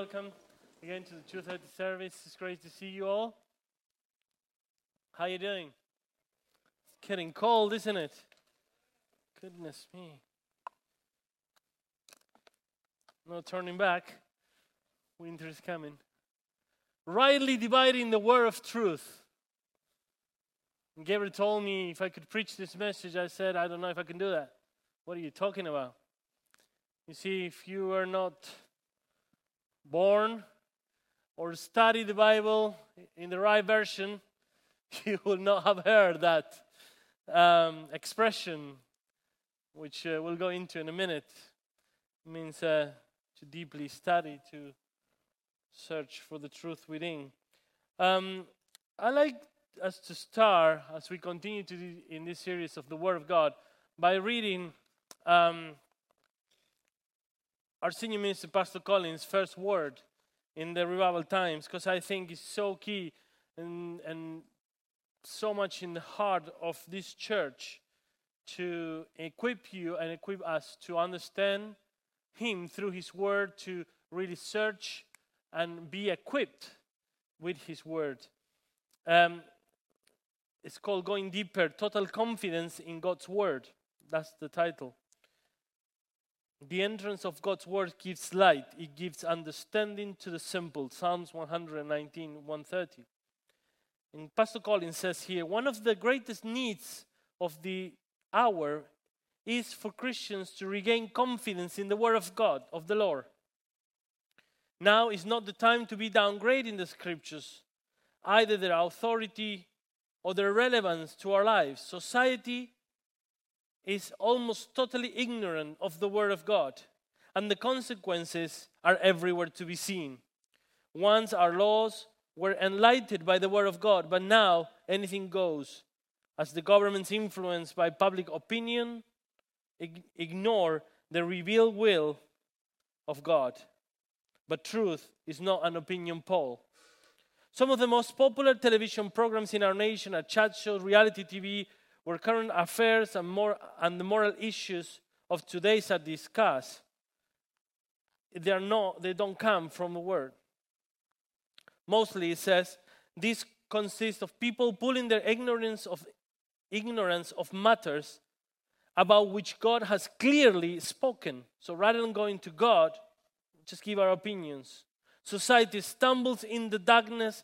welcome again to the 2:30 service. It's great to see you all. How you doing? It's getting cold, isn't it? Goodness me. No turning back. Winter is coming. Rightly dividing the word of truth. And Gabriel told me if I could preach this message, I said, I don't know if I can do that. What are you talking about? You see, if you are not born or study the Bible in the right version, you will not have heard that um, expression, which uh, we'll go into in a minute. It means uh, to deeply study, to search for the truth within. Um, I like us to start as we continue to in this series of the Word of God by reading um, our senior minister, Pastor Collins' first word in the revival times, because I think it's so key and, and so much in the heart of this church to equip you and equip us to understand Him through His Word, to really search and be equipped with His Word. Um, it's called Going Deeper Total Confidence in God's Word. That's the title. The entrance of God's word gives light, it gives understanding to the simple. Psalms 119, 130. And Pastor Collins says here one of the greatest needs of the hour is for Christians to regain confidence in the word of God, of the Lord. Now is not the time to be downgrading the scriptures, either their authority or their relevance to our lives. Society is almost totally ignorant of the Word of God, and the consequences are everywhere to be seen. Once our laws were enlightened by the Word of God, but now anything goes. As the government's influenced by public opinion, ignore the revealed will of God. But truth is not an opinion poll. Some of the most popular television programs in our nation are chat shows, reality TV, where current affairs and, and the moral issues of today are discussed, they, are not, they don't come from the Word. Mostly it says this consists of people pulling their ignorance of ignorance of matters about which God has clearly spoken. So rather than going to God, just give our opinions. Society stumbles in the darkness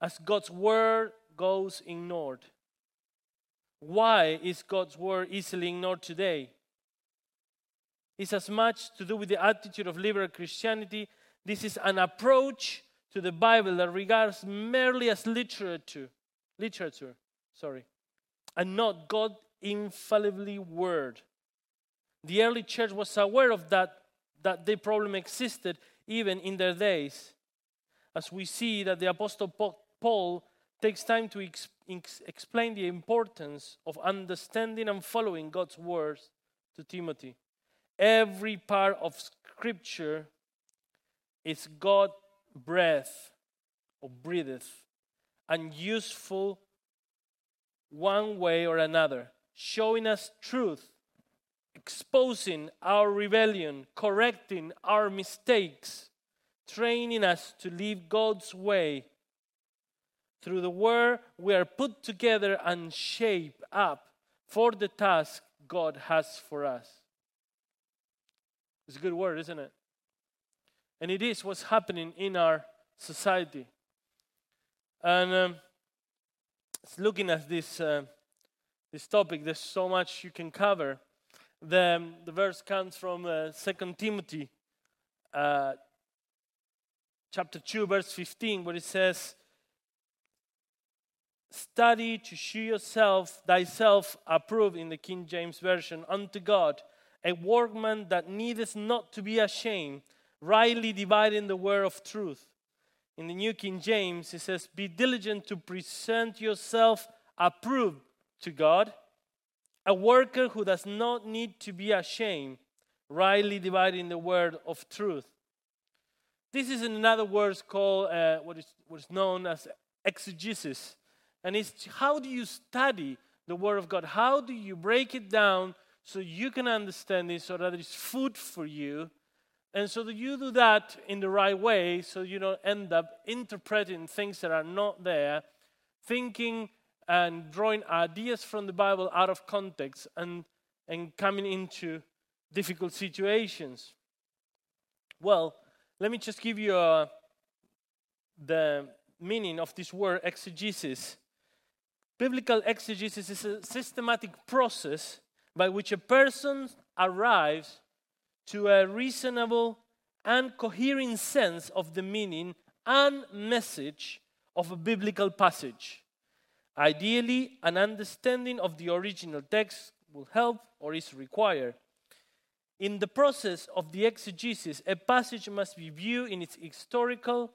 as God's word goes ignored. Why is God's word easily ignored today? It's as much to do with the attitude of liberal Christianity. This is an approach to the Bible that regards merely as literature, literature, sorry, and not God infallibly word. The early church was aware of that that the problem existed even in their days. As we see that the apostle Paul takes time to ex- ex- explain the importance of understanding and following God's words to Timothy. Every part of Scripture is God breath or breatheth and useful one way or another, showing us truth, exposing our rebellion, correcting our mistakes, training us to live God's way through the word, we are put together and shaped up for the task God has for us. It's a good word, isn't it? And it is what's happening in our society. And um, looking at this, uh, this topic, there's so much you can cover. The, um, the verse comes from uh, 2 Timothy uh, chapter 2, verse 15, where it says, Study to show yourself, thyself approved in the King James Version, unto God, a workman that needeth not to be ashamed, rightly dividing the word of truth. In the New King James, it says, Be diligent to present yourself approved to God, a worker who does not need to be ashamed, rightly dividing the word of truth. This is, in other words, called uh, what, is, what is known as exegesis. And it's how do you study the Word of God? How do you break it down so you can understand it so that it's food for you And so that you do that in the right way, so you don't end up interpreting things that are not there, thinking and drawing ideas from the Bible out of context and, and coming into difficult situations. Well, let me just give you a, uh, the meaning of this word exegesis. Biblical exegesis is a systematic process by which a person arrives to a reasonable and coherent sense of the meaning and message of a biblical passage. Ideally, an understanding of the original text will help or is required. In the process of the exegesis, a passage must be viewed in its historical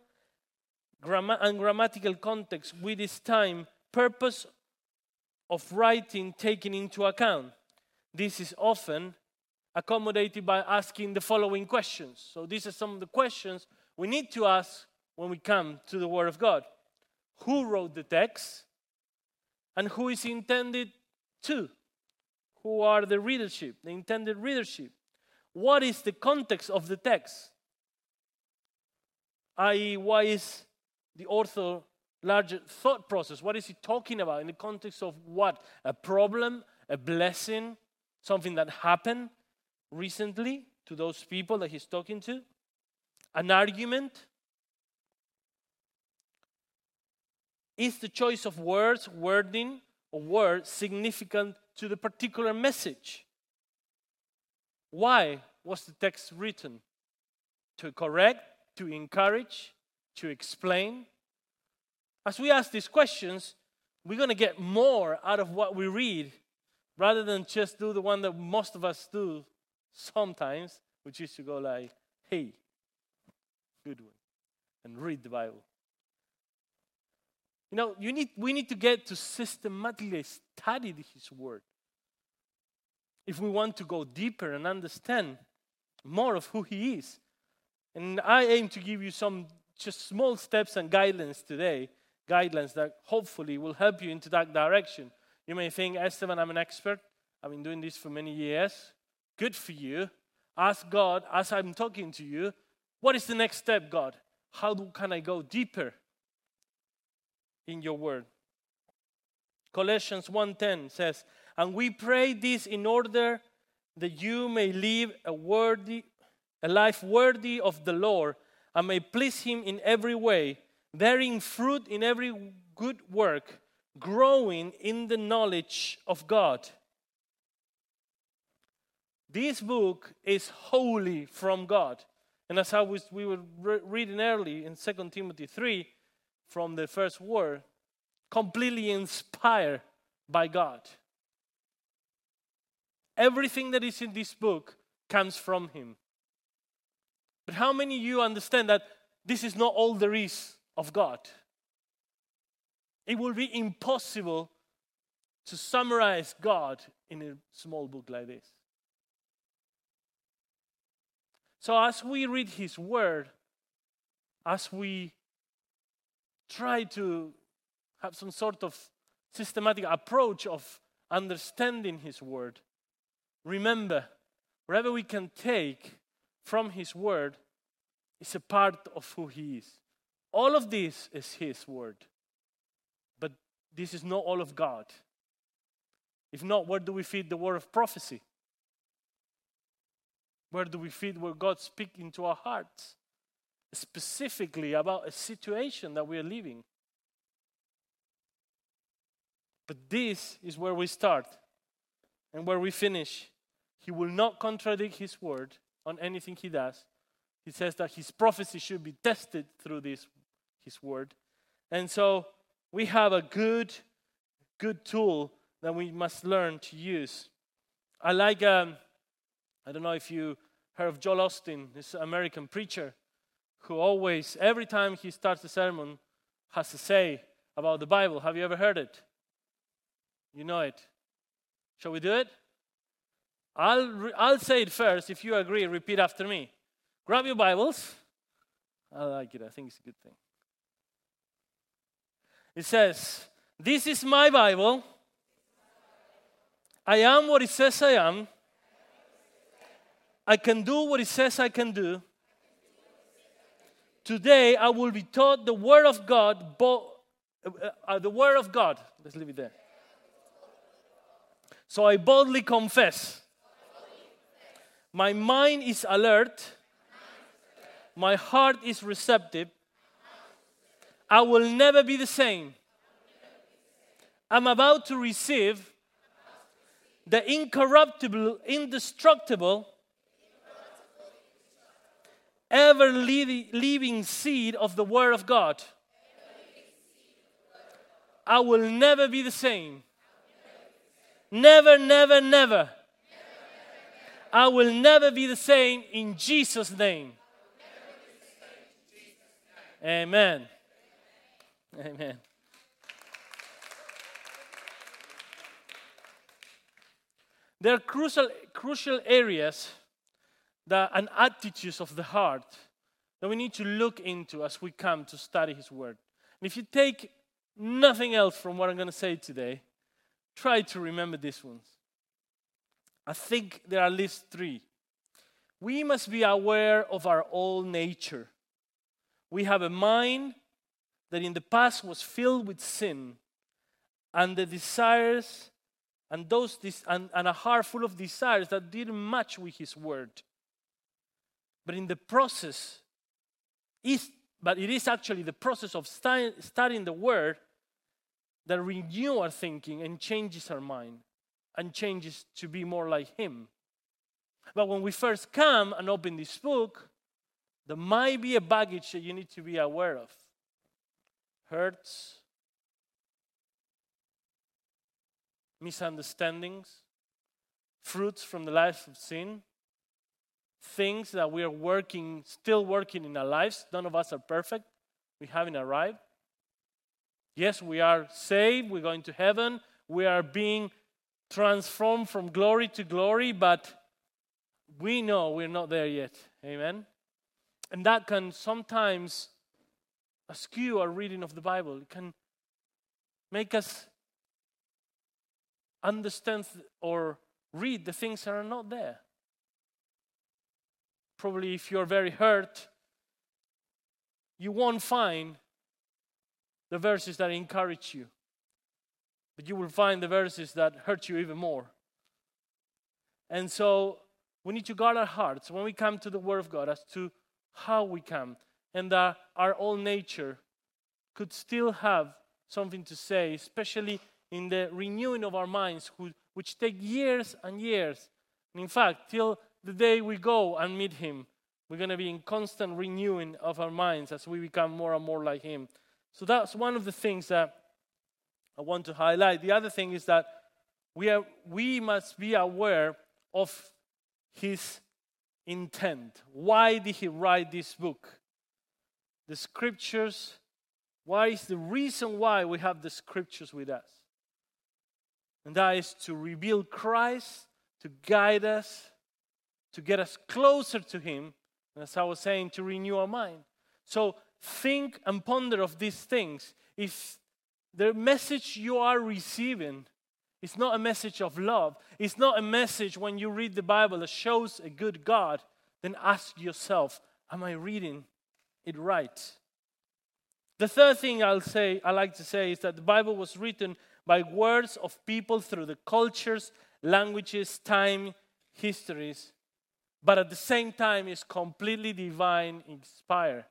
and grammatical context with its time, purpose of writing taken into account. This is often accommodated by asking the following questions. So, these are some of the questions we need to ask when we come to the Word of God Who wrote the text? And who is intended to? Who are the readership, the intended readership? What is the context of the text? I.e., why is the author larger thought process? What is he talking about in the context of what? A problem, a blessing, something that happened? recently to those people that he's talking to? An argument? Is the choice of words, wording, or words significant to the particular message? Why was the text written? To correct, to encourage, to explain? As we ask these questions, we're going to get more out of what we read rather than just do the one that most of us do sometimes, which is to go like, hey, good one, and read the Bible. You know, you need, we need to get to systematically study His Word. If we want to go deeper and understand more of who He is. And I aim to give you some just small steps and guidelines today, guidelines that hopefully will help you into that direction. You may think, Esteban, I'm an expert. I've been doing this for many years good for you. Ask God, as I'm talking to you, what is the next step, God? How do, can I go deeper in your word? Colossians 1:10 says, "And we pray this in order that you may live a worthy a life worthy of the Lord and may please him in every way, bearing fruit in every good work, growing in the knowledge of God." This book is holy from God. And as I was, we were re- reading early in 2 Timothy 3 from the first word, completely inspired by God. Everything that is in this book comes from Him. But how many of you understand that this is not all there is of God? It will be impossible to summarize God in a small book like this. So, as we read His Word, as we try to have some sort of systematic approach of understanding His Word, remember, wherever we can take from His Word is a part of who He is. All of this is His Word, but this is not all of God. If not, where do we feed the word of prophecy? Where do we feed where God speaks into our hearts? Specifically about a situation that we are living. But this is where we start and where we finish. He will not contradict his word on anything he does. He says that his prophecy should be tested through this his word. And so we have a good good tool that we must learn to use. I like um, I don't know if you heard of Joel Osteen, this American preacher, who always, every time he starts a sermon, has to say about the Bible. Have you ever heard it? You know it. Shall we do it? I'll, re- I'll say it first. If you agree, repeat after me. Grab your Bibles. I like it. I think it's a good thing. It says, This is my Bible. I am what it says I am. I can do what it says I can do. Today I will be taught the Word of God, bo- uh, uh, the Word of God. Let's leave it there. So I boldly confess. My mind is alert. My heart is receptive. I will never be the same. I'm about to receive the incorruptible, indestructible, ever living seed of the Word of God. I will never be the same. Never, never, never. I will never be the same in Jesus' name. Amen. Amen. There are crucial, crucial areas that, and attitudes of the heart that we need to look into as we come to study His Word. And if you take nothing else from what I'm going to say today, try to remember these ones. I think there are at least three. We must be aware of our old nature. We have a mind that in the past was filled with sin and the desires and those and, and a heart full of desires that didn't match with his word. But in the process is but it is actually the process of studying the word that renew our thinking and changes our mind and changes to be more like him. But when we first come and open this book there might be a baggage that you need to be aware of hurts misunderstandings, fruits from the life of sin, things that we are working, still working in our lives. None of us are perfect. We haven't arrived. Yes, we are saved, we're going to heaven, we are being transformed from glory to glory, but we know we're not there yet. Amen? And that can sometimes askew our reading of the Bible. It can make us understand or read the things that are not there. Probably, if you're very hurt, you won't find the verses that encourage you, but you will find the verses that hurt you even more. And so, we need to guard our hearts when we come to the Word of God as to how we come, and that our own nature could still have something to say, especially in the renewing of our minds, which take years and years. And in fact, till the day we go and meet Him, we're going to be in constant renewing of our minds as we become more and more like Him. So that's one of the things that I want to highlight. The other thing is that we, are, we must be aware of His intent. Why did He write this book? The scriptures, why is the reason why we have the scriptures with us? And that is to reveal Christ, to guide us, to get us closer to Him. And as I was saying, to renew our mind. So think and ponder of these things. If the message you are receiving is not a message of love, it's not a message when you read the Bible that shows a good God, then ask yourself, am I reading it right? The third thing I'll say I like to say is that the Bible was written by words of people through the cultures, languages, time, histories, but at the same time is completely divine inspired.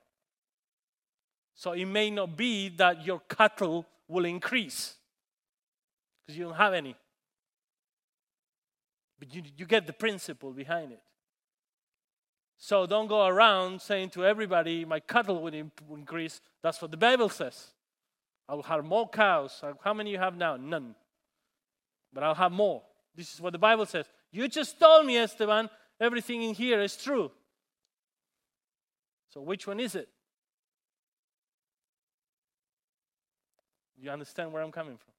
So it may not be that your cattle will increase because you don't have any. But you, you get the principle behind it. So don't go around saying to everybody, my cattle will increase. That's what the Bible says. I'll have more cows. How many you have now? None. But I'll have more. This is what the Bible says. You just told me, Esteban, everything in here is true. So which one is it? You understand where I'm coming from?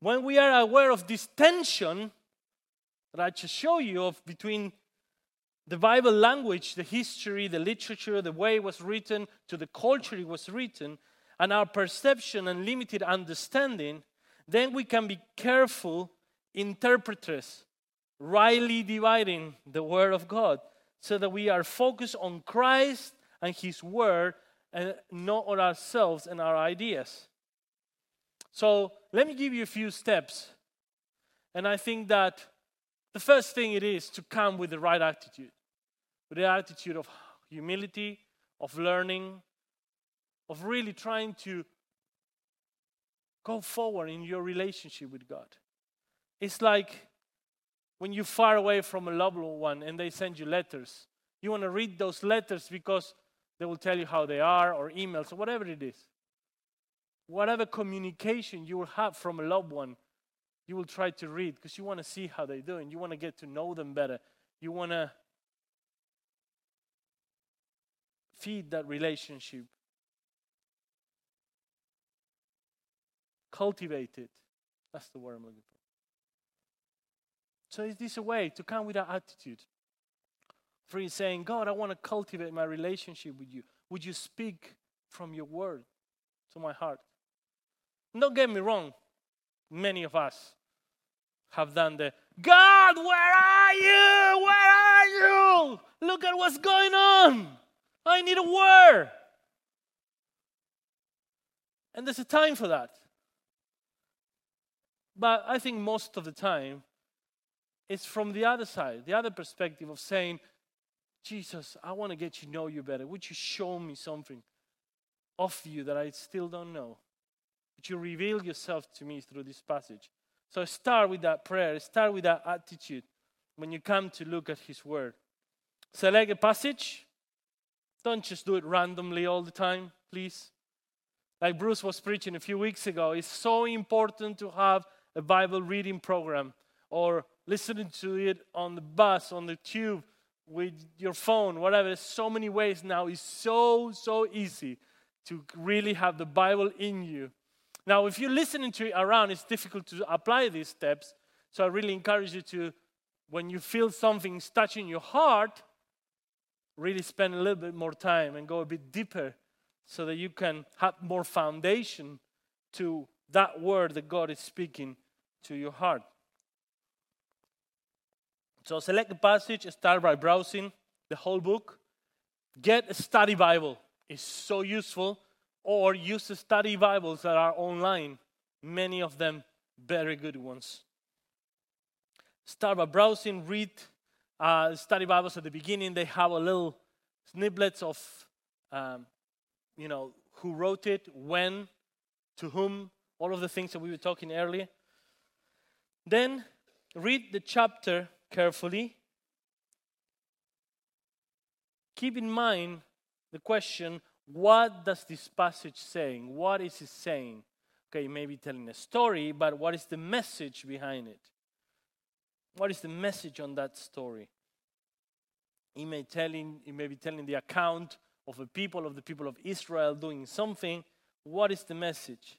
When we are aware of this tension I just show you of between the Bible language, the history, the literature, the way it was written, to the culture it was written, and our perception and limited understanding, then we can be careful interpreters, rightly dividing the Word of God. so that we are focused on Christ and His Word and not on ourselves and our ideas. So let me give you a few steps. And I think that the first thing it is to come with the right attitude, with the attitude of humility, of learning, of really trying to go forward in your relationship with God. It's like when you're far away from a loved one and they send you letters. You want to read those letters because they will tell you how they are, or emails, or whatever it is. Whatever communication you will have from a loved one, you will try to read because you want to see how they do and You want to get to know them better. You want to feed that relationship, cultivate it. That's the word I'm looking for. So, is this a way to come with that attitude? For you saying, God, I want to cultivate my relationship with you. Would you speak from your word to my heart? don't get me wrong, many of us have done the God, where are you? Where are you? Look at what's going on. I need a word. And there's a time for that. But I think most of the time, it's from the other side, the other perspective of saying, Jesus, I want to get to know you better. Would you show me something of you that I still don't know? Would you reveal yourself to me through this passage? So start with that prayer, start with that attitude when you come to look at His Word. Select a passage. Don't just do it randomly all the time, please. Like Bruce was preaching a few weeks ago, it's so important to have a Bible reading program or listening to it on the bus, on the tube, with your phone, whatever. There's so many ways now. It's so, so easy to really have the Bible in you. Now, if you're listening to it around, it's difficult to apply these steps. So I really encourage you to, when you feel something touching your heart, really spend a little bit more time and go a bit deeper so that you can have more foundation to that word that God is speaking to your heart. So select a passage, start by browsing the whole book. Get a study Bible. It's so useful. Or use the study Bibles that are online. Many of them very good ones. Start by browsing, read uh, study Bibles at the beginning. They have a little snippets of, um, you know, who wrote it, when, to whom, all of the things that we were talking earlier. Then read the chapter carefully. Keep in mind the question what does this passage saying? What is it saying? Okay, maybe telling a story, but what is the message behind it? What is the message on that story? He may, telling, he may be telling the account of a people, of the people of Israel doing something. What is the message?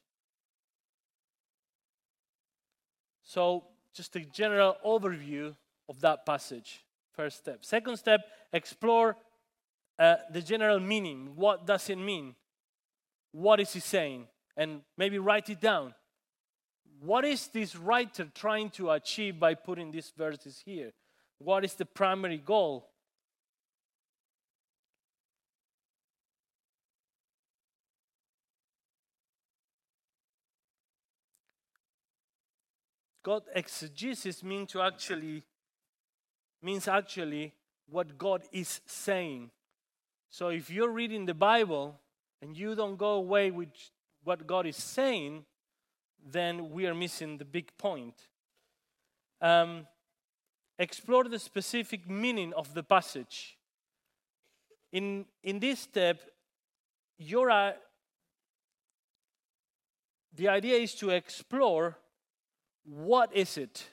So, just a general overview of that passage. First step. Second step, explore uh, the general meaning. What does it mean? What is he saying? And maybe write it down. What is this writer trying to achieve by putting these verses here? What is the primary goal? God exegesis means to actually means actually what God is saying. So if you're reading the Bible and you don't go away with what God is saying, then we are missing the big point. Um, explore the specific meaning of the passage. In, in this step, you're, uh, the idea is to explore what is it?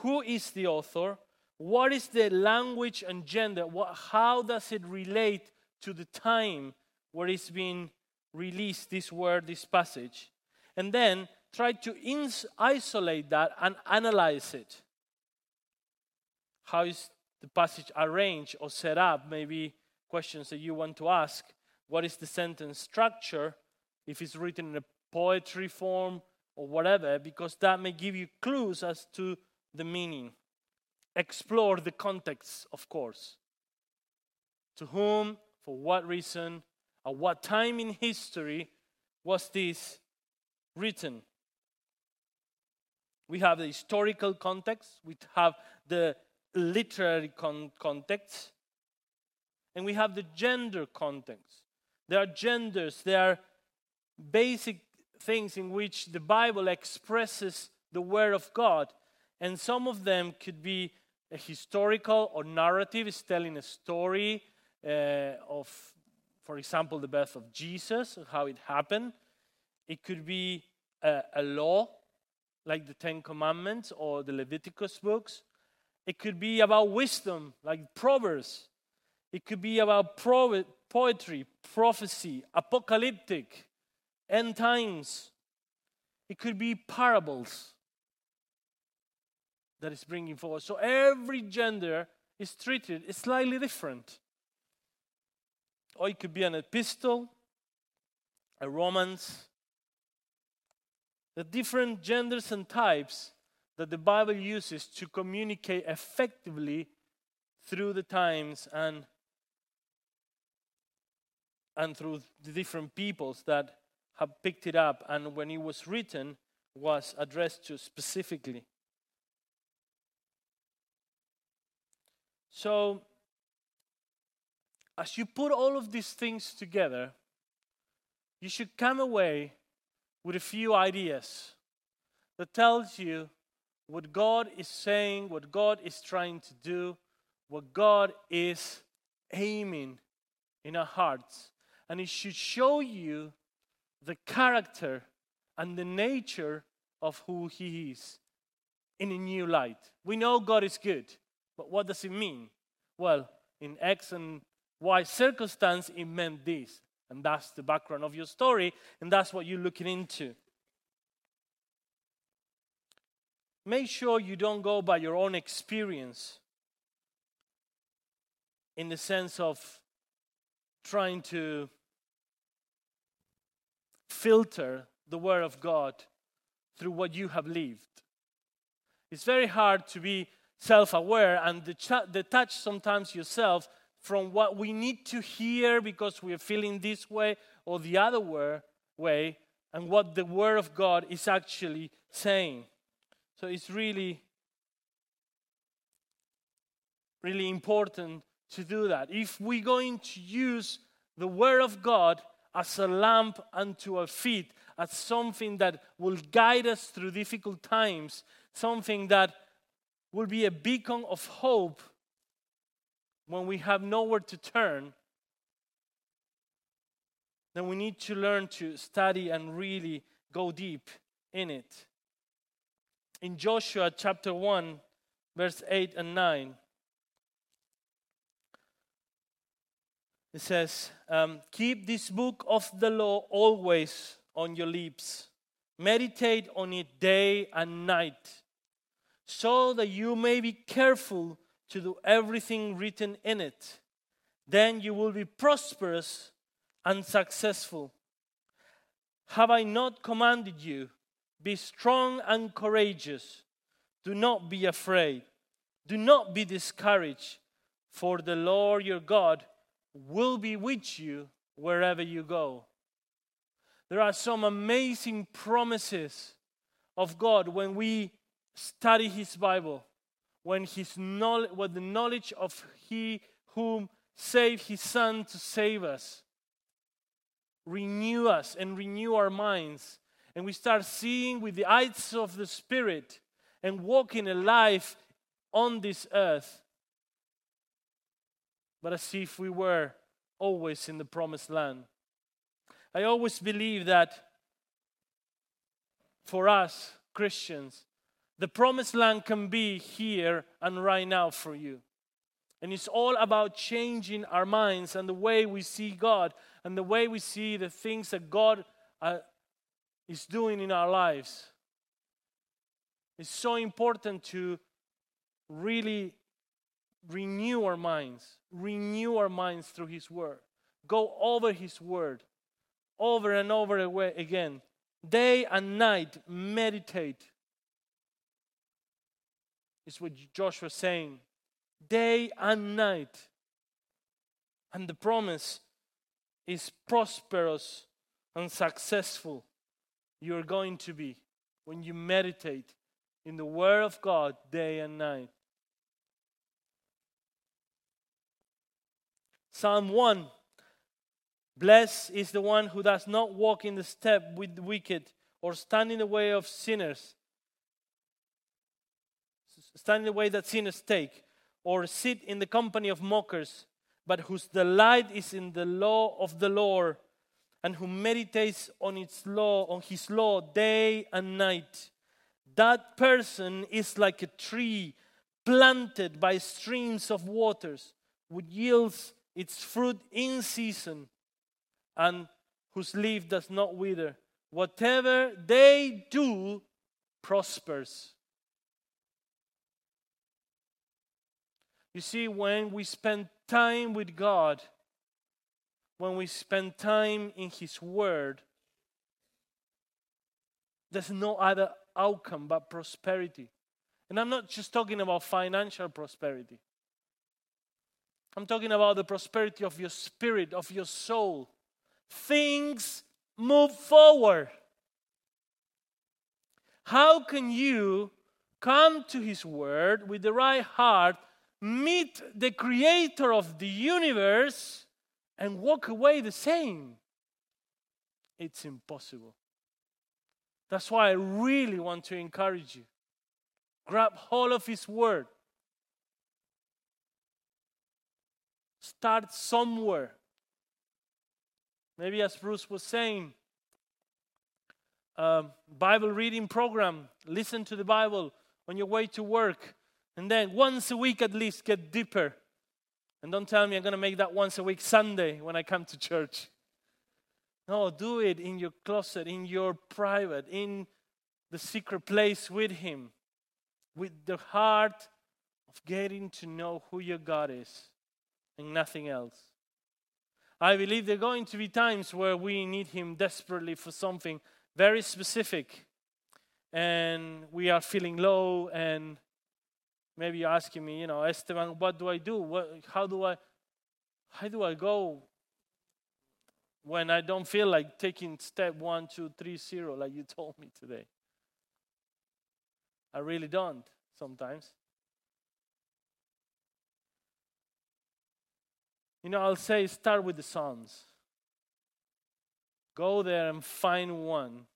Who is the author? What is the language and gender? What, how does it relate to the time where it's being released, this word, this passage? And then try to ins- isolate that and analyze it. How is the passage arranged or set up? Maybe questions that you want to ask. What is the sentence structure? If it's written in a poetry form or whatever, because that may give you clues as to the meaning. Explore the context, of course. To whom, for what reason, at what time in history was this written? We have the historical context, we have the literary con- context, and we have the gender context. There are genders, there are basic things in which the Bible expresses the Word of God, and some of them could be a historical or narrative, is telling a story uh, of, for example, the birth of Jesus, how it happened. It could be a, a law, like the Ten Commandments or the Leviticus books. It could be about wisdom, like Proverbs. It could be about pro- poetry, prophecy, apocalyptic, end times. It could be parables that is bringing forward. So every gender is treated is slightly different. Or it could be an epistle, a romance. The different genders and types that the Bible uses to communicate effectively through the times and and through the different peoples that have picked it up and when it was written was addressed to specifically so as you put all of these things together you should come away with a few ideas that tells you what God is saying, what God is trying to do, what God is aiming in our hearts. And it should show you the character and the nature of who He is in a new light. We know God is good, but what does it mean? Well, in X and Y circumstance, it meant this. And that's the background of your story, and that's what you're looking into. Make sure you don't go by your own experience in the sense of trying to filter the Word of God through what you have lived. It's very hard to be self aware and detach sometimes yourself from what we need to hear because we are feeling this way or the other way, and what the Word of God is actually saying. So it's really, really important to do that. If we're going to use the Word of God as a lamp unto our feet, as something that will guide us through difficult times, something that will be a beacon of hope when we have nowhere to turn, then we need to learn to study and really go deep in it in Joshua chapter 1, verse 8 and 9. It says, um, Keep this book of the law always on your lips. Meditate on it day and night, so that you may be careful to do everything written in it. Then you will be prosperous and successful. Have I not commanded you? Be strong and courageous. Do not be afraid. Do not be discouraged, for the Lord your God will be with you wherever you go. There are some amazing promises of God when we study His Bible, when, his knowledge, when the knowledge of He whom saved His Son to save us renew us and renew our minds and we start seeing with the eyes of the Spirit and walking a life on this earth, but as if we were always in the promised land. I always believe that for us Christians, the promised land can be here and right now for you. And it's all about changing our minds and the way we see God and the way we see the things that God uh, is doing in our lives. It's so important to really renew our minds, renew our minds through His Word. Go over His Word over and over again. Day and night, meditate. Is what Joshua was saying day and night. And the promise is prosperous and successful. You're going to be when you meditate in the Word of God day and night. Psalm 1 Blessed is the one who does not walk in the step with the wicked, or stand in the way of sinners, stand in the way that sinners take, or sit in the company of mockers, but whose delight is in the law of the Lord, and who meditates on its law, on his law day and night. That person is like a tree planted by streams of waters, which yields its fruit in season, and whose leaf does not wither. Whatever they do prospers. You see, when we spend time with God, when we spend time in His Word, there's no other outcome but prosperity. And I'm not just talking about financial prosperity, I'm talking about the prosperity of your spirit, of your soul. Things move forward. How can you come to His Word with the right heart meet the creator of the universe and walk away the same. It's impossible. That's why I really want to encourage you. Grab hold of His Word. Start somewhere. Maybe, as Bruce was saying, um, Bible reading program. Listen to the Bible on your way to work. And then once a week at least get deeper. And don't tell me I'm going to make that once a week Sunday when I come to church. No, do it in your closet, in your private, in the secret place with Him, with the heart of getting to know who your God is and nothing else. I believe there are going to be times where we need Him desperately for something very specific, and we are feeling low and Maybe you're asking me, you know, Esteban, what do I do? What, how do I how do I go when I don't feel like taking step one, two, three, zero, like you told me today? I really don't sometimes. You know, I'll say start with the Psalms. Go there and find one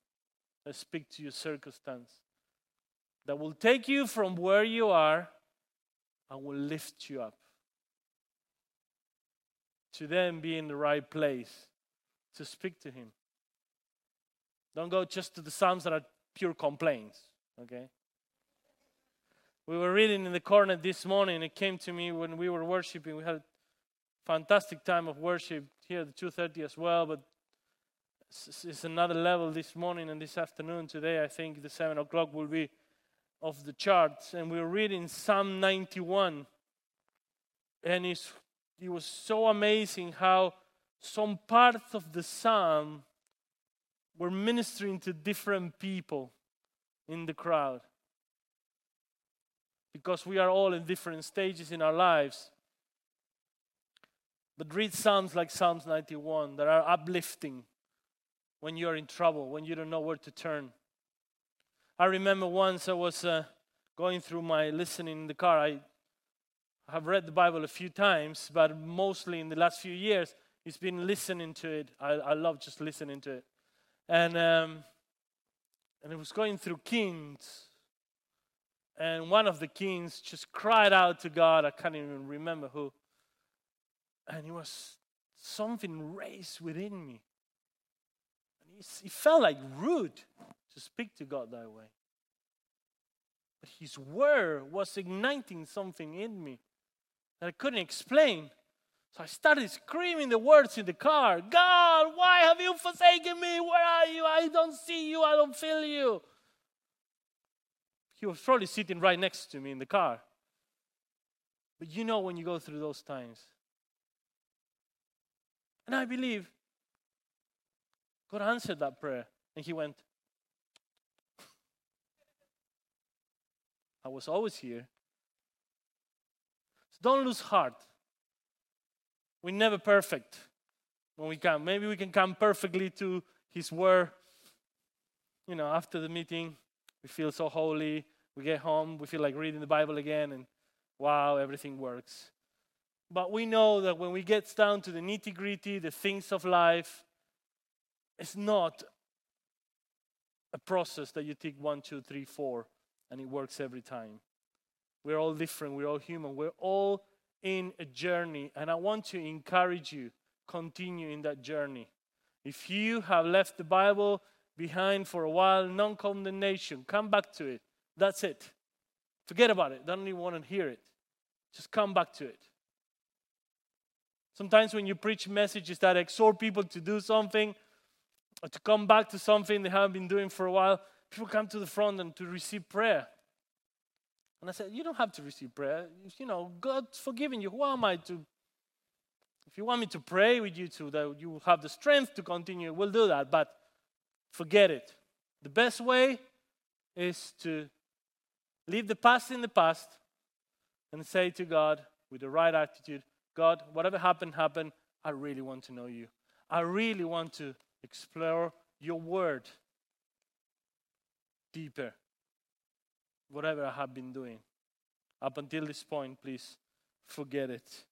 that speak to your circumstance that will take you from where you are and will lift you up to then be in the right place to speak to Him. Don't go just to the Psalms that are pure complaints, okay? We were reading in the corner this morning. It came to me when we were worshiping. We had a fantastic time of worship here at 2:30 as well, but it's another level this morning and this afternoon. Today, I think the seven o'clock will be of the charts, and we are reading Psalm 91. And it's, it was so amazing how some parts of the psalm were ministering to different people in the crowd. Because we are all in different stages in our lives. But read Psalms like Psalms 91 that are uplifting when you're in trouble, when you don't know where to turn. I remember once I was uh, going through my listening in the car. I have read the Bible a few times, but mostly in the last few years, it's been listening to it. I, I love just listening to it. And, um, and it was going through Kings. And one of the kings just cried out to God. I can't even remember who. And it was something raised within me. And it felt like rude to speak to God that way. But His Word was igniting something in me that I couldn't explain. So I started screaming the words in the car God, why have you forsaken me? Where are you? I don't see you. I don't feel you. He was probably sitting right next to me in the car. But you know when you go through those times. And I believe God answered that prayer. And He went, I was always here. So don't lose heart. We're never perfect when we come. Maybe we can come perfectly to His Word. You know, after the meeting, we feel so holy. We get home, we feel like reading the Bible again, and wow, everything works. But we know that when we get down to the nitty gritty, the things of life, it's not a process that you take one, two, three, four, and it works every time. We're all different, we're all human, we're all in a journey, and I want to encourage you continue in that journey. If you have left the Bible behind for a while, non condemnation, come back to it. That's it. Forget about it. Don't even want to hear it. Just come back to it. Sometimes when you preach messages that exhort people to do something or to come back to something they haven't been doing for a while, people come to the front and to receive prayer. And I said, You don't have to receive prayer. You know, God's forgiven you. Who am I to? If you want me to pray with you so that you have the strength to continue, we'll do that. But forget it. The best way is to leave the past in the past and say to God with the right attitude, God, whatever happened, happened. I really want to know you. I really want to explore your word deeper. Whatever I have been doing. Up until this point, please forget it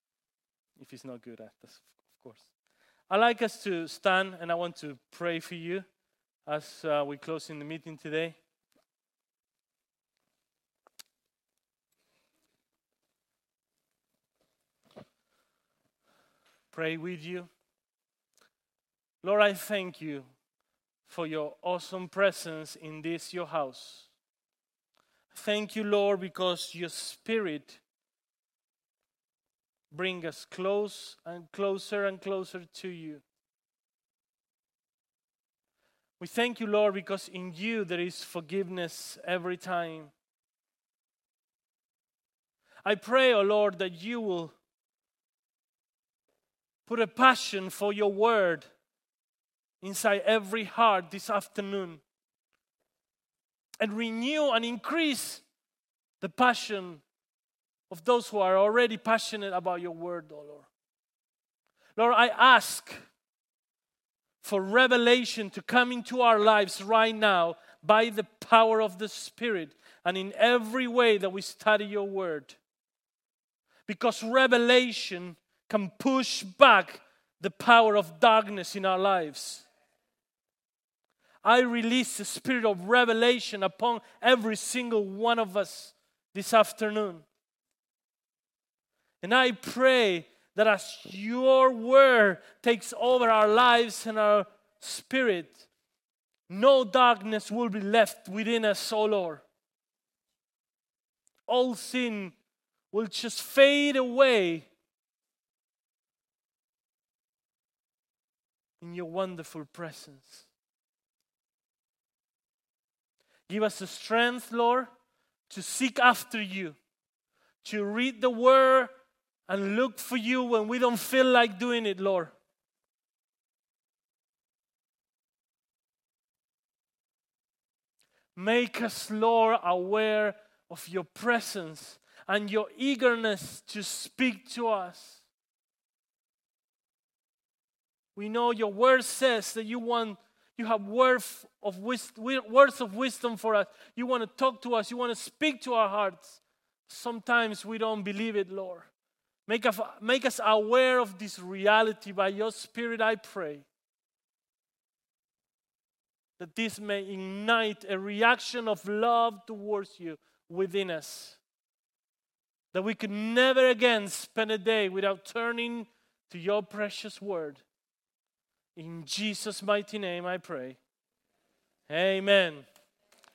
if it's not good at us, of course. I like us to stand and I want to pray for you as uh, we close in the meeting today. pray with you. Lord, I thank you for your awesome presence in this, your house. Thank you, Lord, because your spirit bring us close and closer and closer to you. We thank you, Lord, because in you there is forgiveness every time. I pray, O oh Lord, that you will Put a passion for your word inside every heart this afternoon. And renew and increase the passion of those who are already passionate about your word, oh Lord. Lord, I ask for revelation to come into our lives right now by the power of the Spirit and in every way that we study your word. Because revelation can push back the power of darkness in our lives. I release the spirit of revelation upon every single one of us this afternoon. And I pray that as your word takes over our lives and our spirit, no darkness will be left within us, O Lord. All sin will just fade away in your wonderful presence. Give us the strength, Lord, to seek after you, to read the word and look for you when we don't feel like doing it, Lord. Make us, Lord, aware of your presence and your eagerness to speak to us. We know your word says that you want you have words of wisdom, words of wisdom for us. You want to talk to us. You want to speak to our hearts. Sometimes we don't believe it, Lord. Make us, make us aware of this reality by your Spirit, I pray. That this may ignite a reaction of love towards you within us. That we could never again spend a day without turning to your precious word in Jesus' mighty name, I pray. Amen.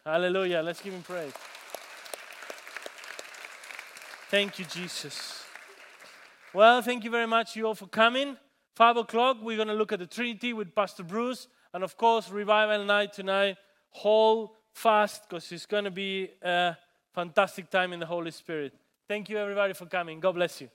Hallelujah. Let's give him praise. Thank you, Jesus. Well, thank you very much, you all, for coming. Five o'clock, we're going to look at the Trinity with Pastor Bruce. And of course, revival night tonight. Hold fast because it's going to be a fantastic time in the Holy Spirit. Thank you, everybody, for coming. God bless you.